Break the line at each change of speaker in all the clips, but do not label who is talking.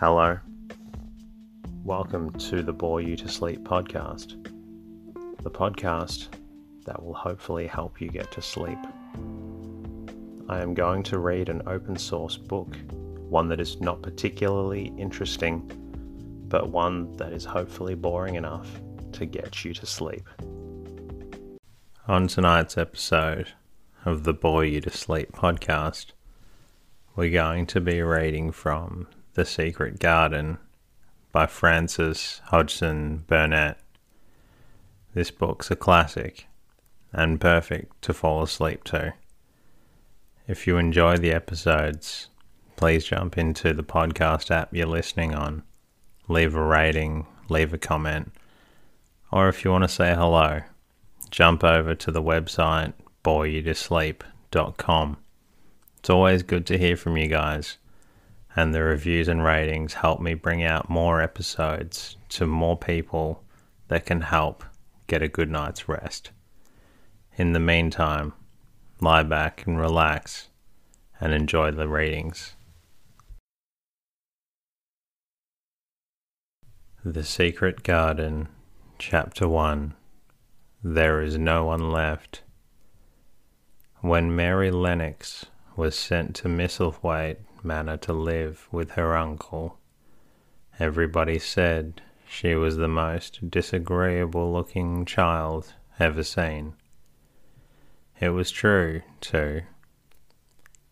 Hello. Welcome to the Bore You to Sleep podcast, the podcast that will hopefully help you get to sleep. I am going to read an open source book, one that is not particularly interesting, but one that is hopefully boring enough to get you to sleep. On tonight's episode of the Bore You to Sleep podcast, we're going to be reading from The Secret Garden by Frances Hodgson Burnett. This book's a classic and perfect to fall asleep to. If you enjoy the episodes, please jump into the podcast app you're listening on, leave a rating, leave a comment, or if you want to say hello, jump over to the website boreyoutosleep.com. It's always good to hear from you guys, and the reviews and ratings help me bring out more episodes to more people that can help get a good night's rest. In the meantime, lie back and relax and enjoy the readings. The Secret Garden, Chapter 1 There is No One Left. When Mary Lennox was sent to Misselthwaite Manor to live with her uncle, everybody said she was the most disagreeable looking child ever seen. It was true, too.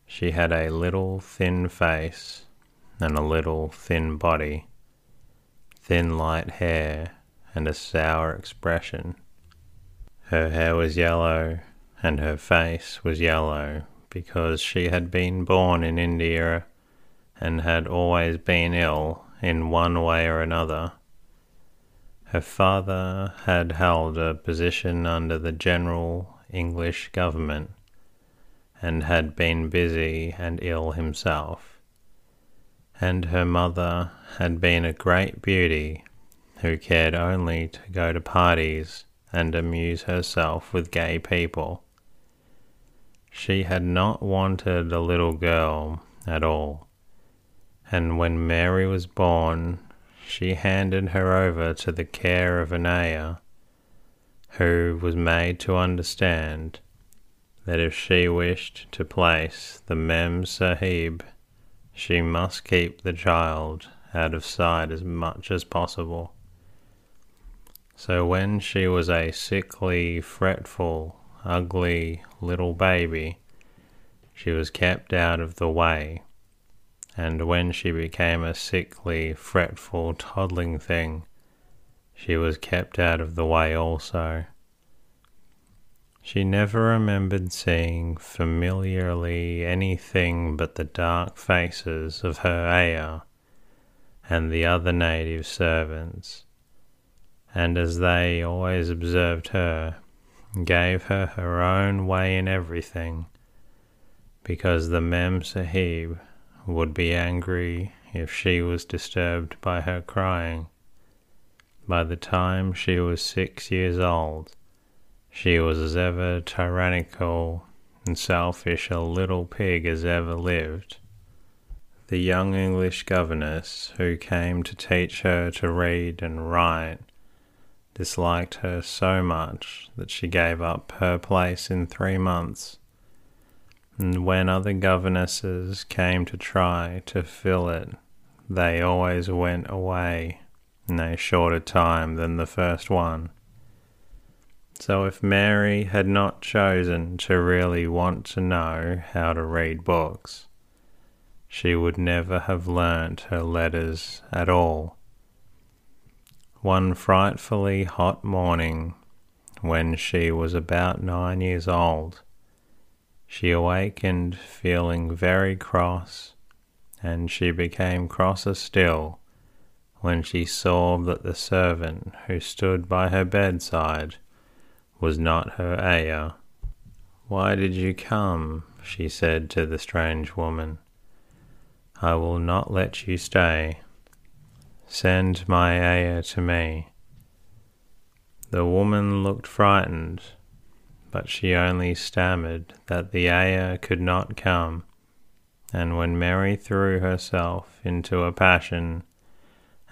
She had a little thin face and a little thin body, thin light hair, and a sour expression. Her hair was yellow, and her face was yellow because she had been born in India and had always been ill in one way or another. Her father had held a position under the general English government and had been busy and ill himself. And her mother had been a great beauty who cared only to go to parties and amuse herself with gay people. She had not wanted a little girl at all, and when Mary was born, she handed her over to the care of an ayah who was made to understand that if she wished to place the Mem Sahib, she must keep the child out of sight as much as possible. So when she was a sickly, fretful, ugly little baby, she was kept out of the way, and when she became a sickly, fretful, toddling thing, she was kept out of the way also. She never remembered seeing familiarly anything but the dark faces of her ayah and the other native servants, and as they always observed her, gave her her own way in everything, because the Mem Sahib would be angry if she was disturbed by her crying. By the time she was six years old, she was as ever tyrannical and selfish a little pig as ever lived. The young English governess who came to teach her to read and write disliked her so much that she gave up her place in three months. And when other governesses came to try to fill it, they always went away in a shorter time than the first one. So if Mary had not chosen to really want to know how to read books, she would never have learnt her letters at all. One frightfully hot morning, when she was about nine years old, she awakened feeling very cross, and she became crosser still when she saw that the servant who stood by her bedside was not her ayah. Why did you come? she said to the strange woman. I will not let you stay. Send my ayah to me. The woman looked frightened, but she only stammered that the ayah could not come, and when Mary threw herself into a passion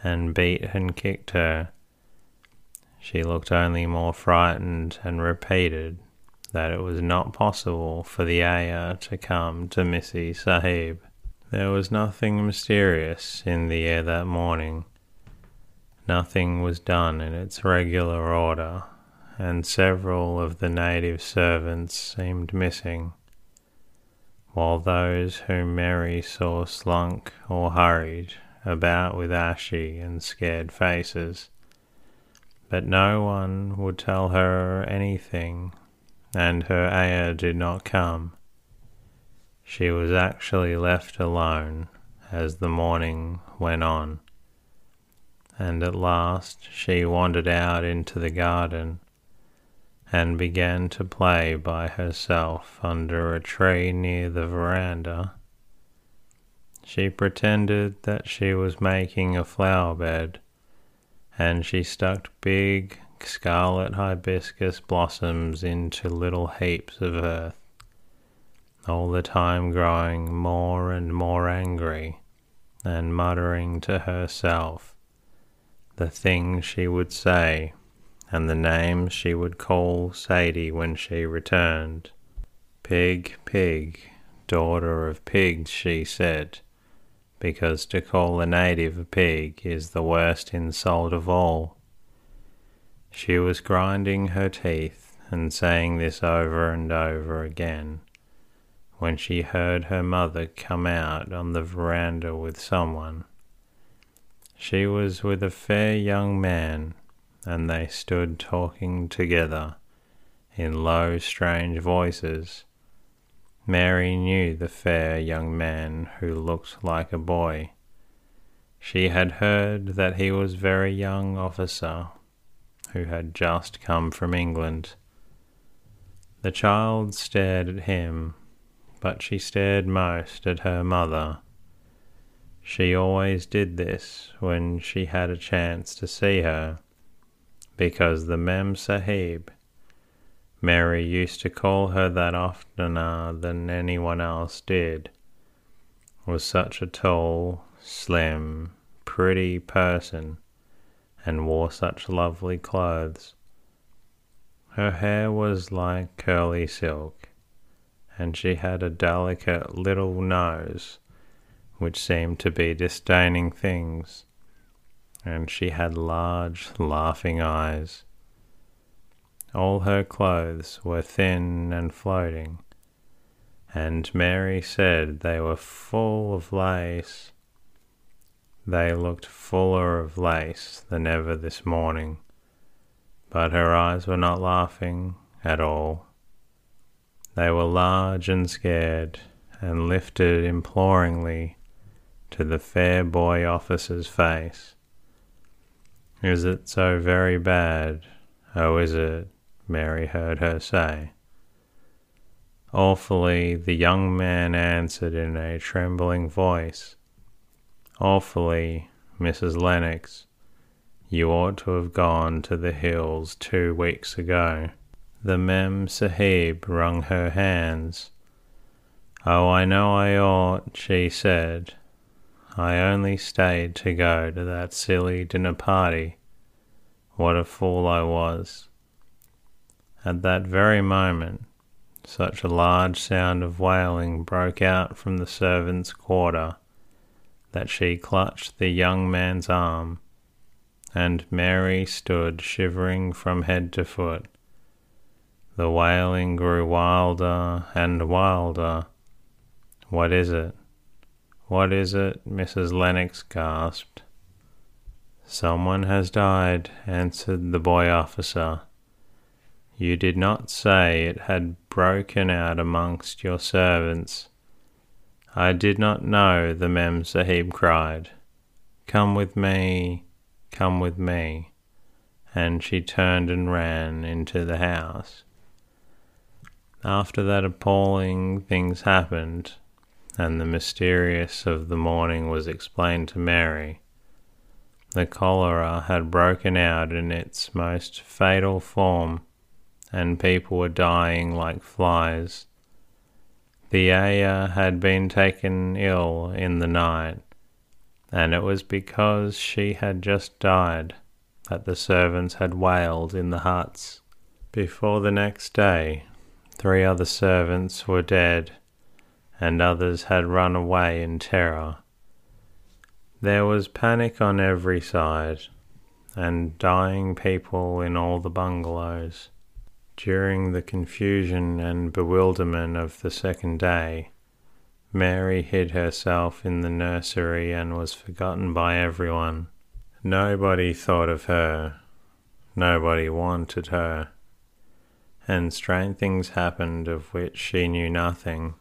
and beat and kicked her, she looked only more frightened and repeated that it was not possible for the ayah to come to Missy Sahib. There was nothing mysterious in the air that morning. Nothing was done in its regular order, and several of the native servants seemed missing, while those whom Mary saw slunk or hurried about with ashy and scared faces. But no one would tell her anything, and her ayah did not come. She was actually left alone as the morning went on, and at last she wandered out into the garden and began to play by herself under a tree near the veranda. She pretended that she was making a flower bed, and she stuck big scarlet hibiscus blossoms into little heaps of earth, all the time growing more and more angry and muttering to herself the things she would say and the names she would call Saidie when she returned. Pig, pig, daughter of pigs, she said, because to call a native a pig is the worst insult of all. She was grinding her teeth and saying this over and over again when she heard her mother come out on the veranda with someone. She was with a fair young man and they stood talking together in low, strange voices. Mary knew the fair young man who looked like a boy. She had heard that he was a very young officer who had just come from England. The child stared at him, but she stared most at her mother. She always did this when she had a chance to see her because the Mem Sahib, Mary used to call her that oftener than anyone else did, was such a tall, slim, pretty person and wore such lovely clothes. Her hair was like curly silk, and she had a delicate little nose which seemed to be disdaining things and she had large, laughing eyes. All her clothes were thin and floating, and Mary said they were full of lace. They looked fuller of lace than ever this morning, but her eyes were not laughing at all. They were large and scared, and lifted imploringly to the fair boy officer's face. Is it so very bad? Oh, is it? Mary heard her say. Awfully, the young man answered in a trembling voice. Awfully, Mrs. Lennox. You ought to have gone to the hills two weeks ago. The Mem Sahib wrung her hands. Oh, I know I ought, she said. I only stayed to go to that silly dinner party. What a fool I was. At that very moment, such a large sound of wailing broke out from the servants' quarter that she clutched the young man's arm, and Mary stood shivering from head to foot. The wailing grew wilder and wilder. What is it? What is it? Mrs. Lennox gasped. Someone has died, answered the boy officer. You did not say it had broken out amongst your servants. I did not know, the Mem Sahib cried. Come with me, come with me. And she turned and ran into the house. After that appalling things happened, and the mysterious of the morning was explained to Mary. The cholera had broken out in its most fatal form, and people were dying like flies. The ayah had been taken ill in the night, and it was because she had just died that the servants had wailed in the huts. Before the next day, three other servants were dead, and others had run away in terror. There was panic on every side, and dying people in all the bungalows. During the confusion and bewilderment of the second day, Mary hid herself in the nursery and was forgotten by everyone. Nobody thought of her, nobody wanted her, and strange things happened of which she knew nothing.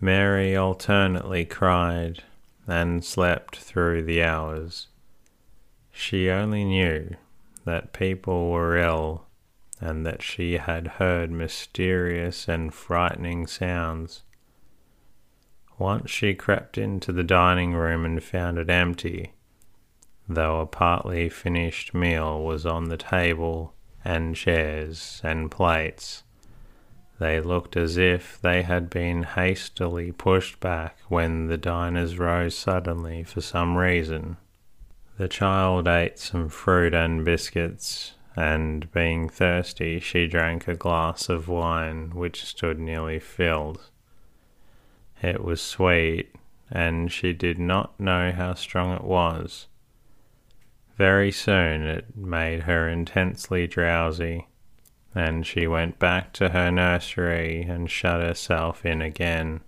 Mary alternately cried and slept through the hours. She only knew that people were ill and that she had heard mysterious and frightening sounds. Once she crept into the dining room and found it empty, though a partly finished meal was on the table and chairs and plates. They looked as if they had been hastily pushed back when the diners rose suddenly for some reason. The child ate some fruit and biscuits and being thirsty, she drank a glass of wine which stood nearly filled. It was sweet, and she did not know how strong it was. Very soon it made her intensely drowsy, and she went back to her nursery and shut herself in again,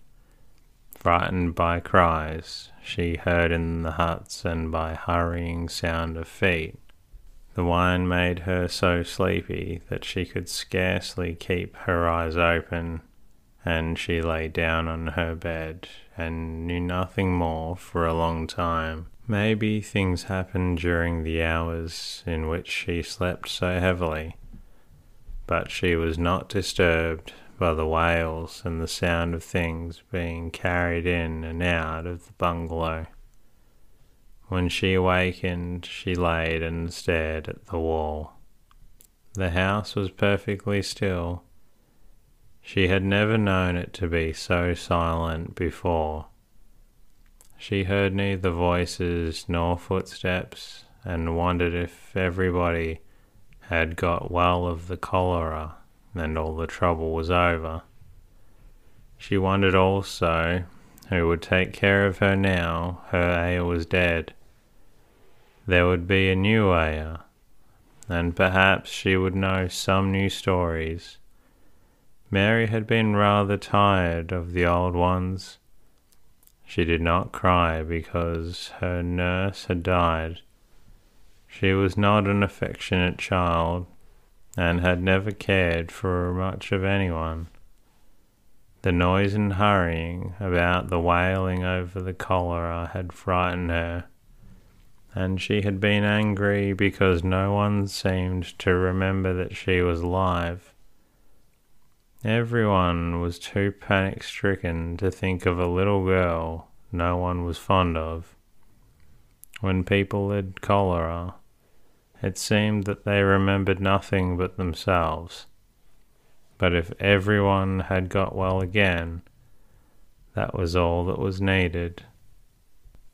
frightened by cries she heard in the huts and by hurrying sound of feet. The wine made her so sleepy that she could scarcely keep her eyes open, and she lay down on her bed and knew nothing more for a long time. Maybe things happened during the hours in which she slept so heavily, but she was not disturbed by the wails and the sound of things being carried in and out of the bungalow. When she awakened, she laid and stared at the wall. The house was perfectly still. She had never known it to be so silent before. She heard neither voices nor footsteps and wondered if everybody had got well of the cholera and all the trouble was over. She wondered also who would take care of her now her ayah was dead there would be a new ayah, and perhaps she would know some new stories. Mary had been rather tired of the old ones. She did not cry because her nurse had died. She was not an affectionate child and had never cared for much of anyone. The noise and hurrying about the wailing over the cholera had frightened her and she had been angry because no one seemed to remember that she was alive. Everyone was too panic stricken to think of a little girl no one was fond of. When people had cholera, it seemed that they remembered nothing but themselves. But if everyone had got well again, that was all that was needed.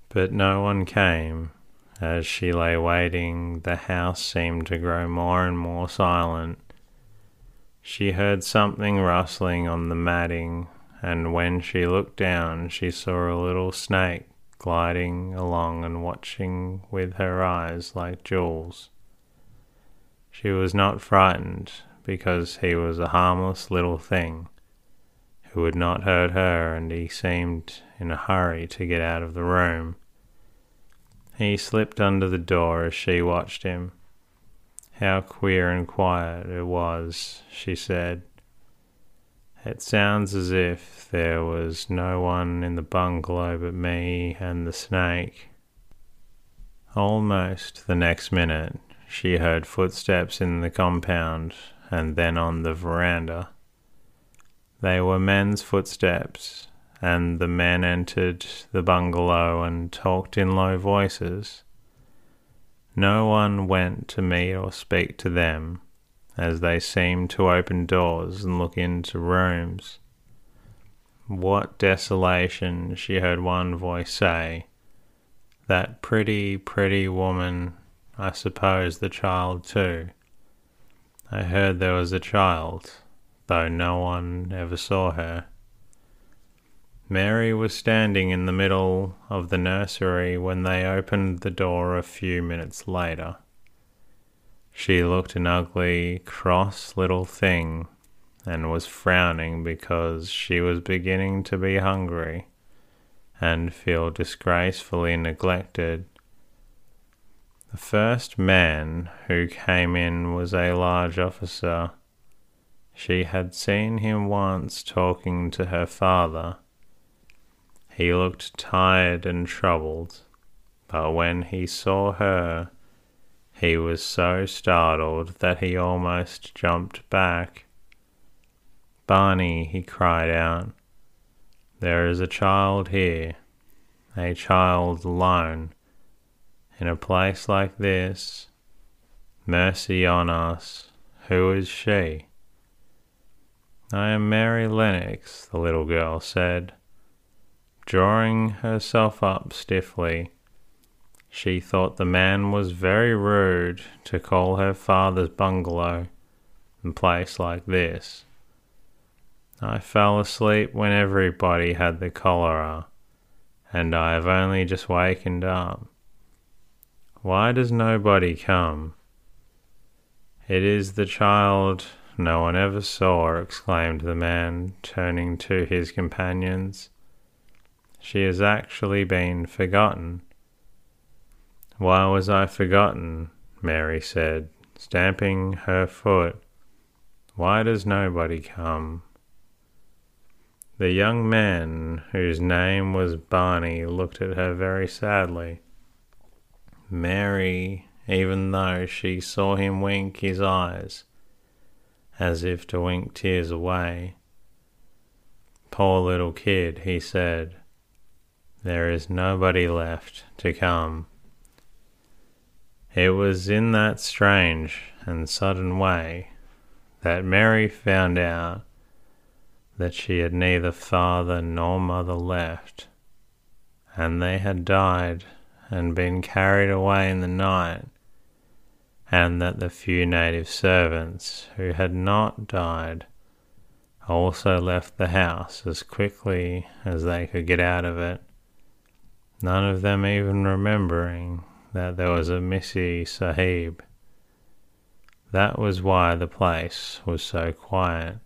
But no one came as she lay waiting, the house seemed to grow more and more silent. She heard something rustling on the matting, and when she looked down, she saw a little snake gliding along and watching with her eyes like jewels. She was not frightened because he was a harmless little thing who would not hurt her, and he seemed in a hurry to get out of the room. He slipped under the door as she watched him. How queer and quiet it was, she said. It sounds as if there was no one in the bungalow but me and the snake. Almost the next minute, she heard footsteps in the compound and then on the veranda. They were men's footsteps, and the men entered the bungalow and talked in low voices. No one went to meet or speak to them, as they seemed to open doors and look into rooms. what desolation, she heard one voice say. That pretty, pretty woman, I suppose the child too. I heard there was a child, though no one ever saw her. Mary was standing in the middle of the nursery when they opened the door a few minutes later. She looked an ugly, cross little thing and was frowning because she was beginning to be hungry and feel disgracefully neglected. The first man who came in was a large officer. She had seen him once talking to her father. He looked tired and troubled, but when he saw her, he was so startled that he almost jumped back. Barney, he cried out, there is a child here, a child alone, in a place like this. Mercy on us. Who is she? I am Mary Lennox, the little girl said. Drawing herself up stiffly, she thought the man was very rude to call her father's bungalow a place like this. I fell asleep when everybody had the cholera, and I have only just wakened up. Why does nobody come? It is the child no one ever saw, exclaimed the man, turning to his companions. She has actually been forgotten. Why was I forgotten? Mary said, stamping her foot. Why does nobody come? The young man, whose name was Barney, looked at her very sadly. Mary, even though she saw him wink his eyes, as if to wink tears away. Poor little kid, he said, there is nobody left to come. It was in that strange and sudden way that Mary found out that she had neither father nor mother left, and they had died and been carried away in the night, and that the few native servants who had not died also left the house as quickly as they could get out of it, none of them even remembering that there was a Missy Sahib. That was why the place was so quiet.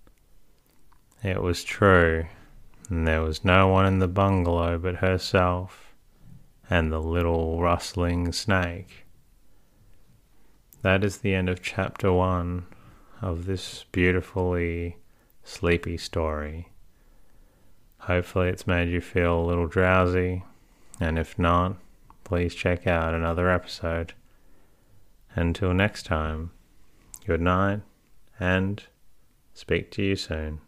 It was true, and there was no one in the bungalow but herself and the little rustling snake. That is the end of chapter one of this beautifully sleepy story. Hopefully, it's made you feel a little drowsy, and if not, please check out another episode. Until next time, good night and speak to you soon.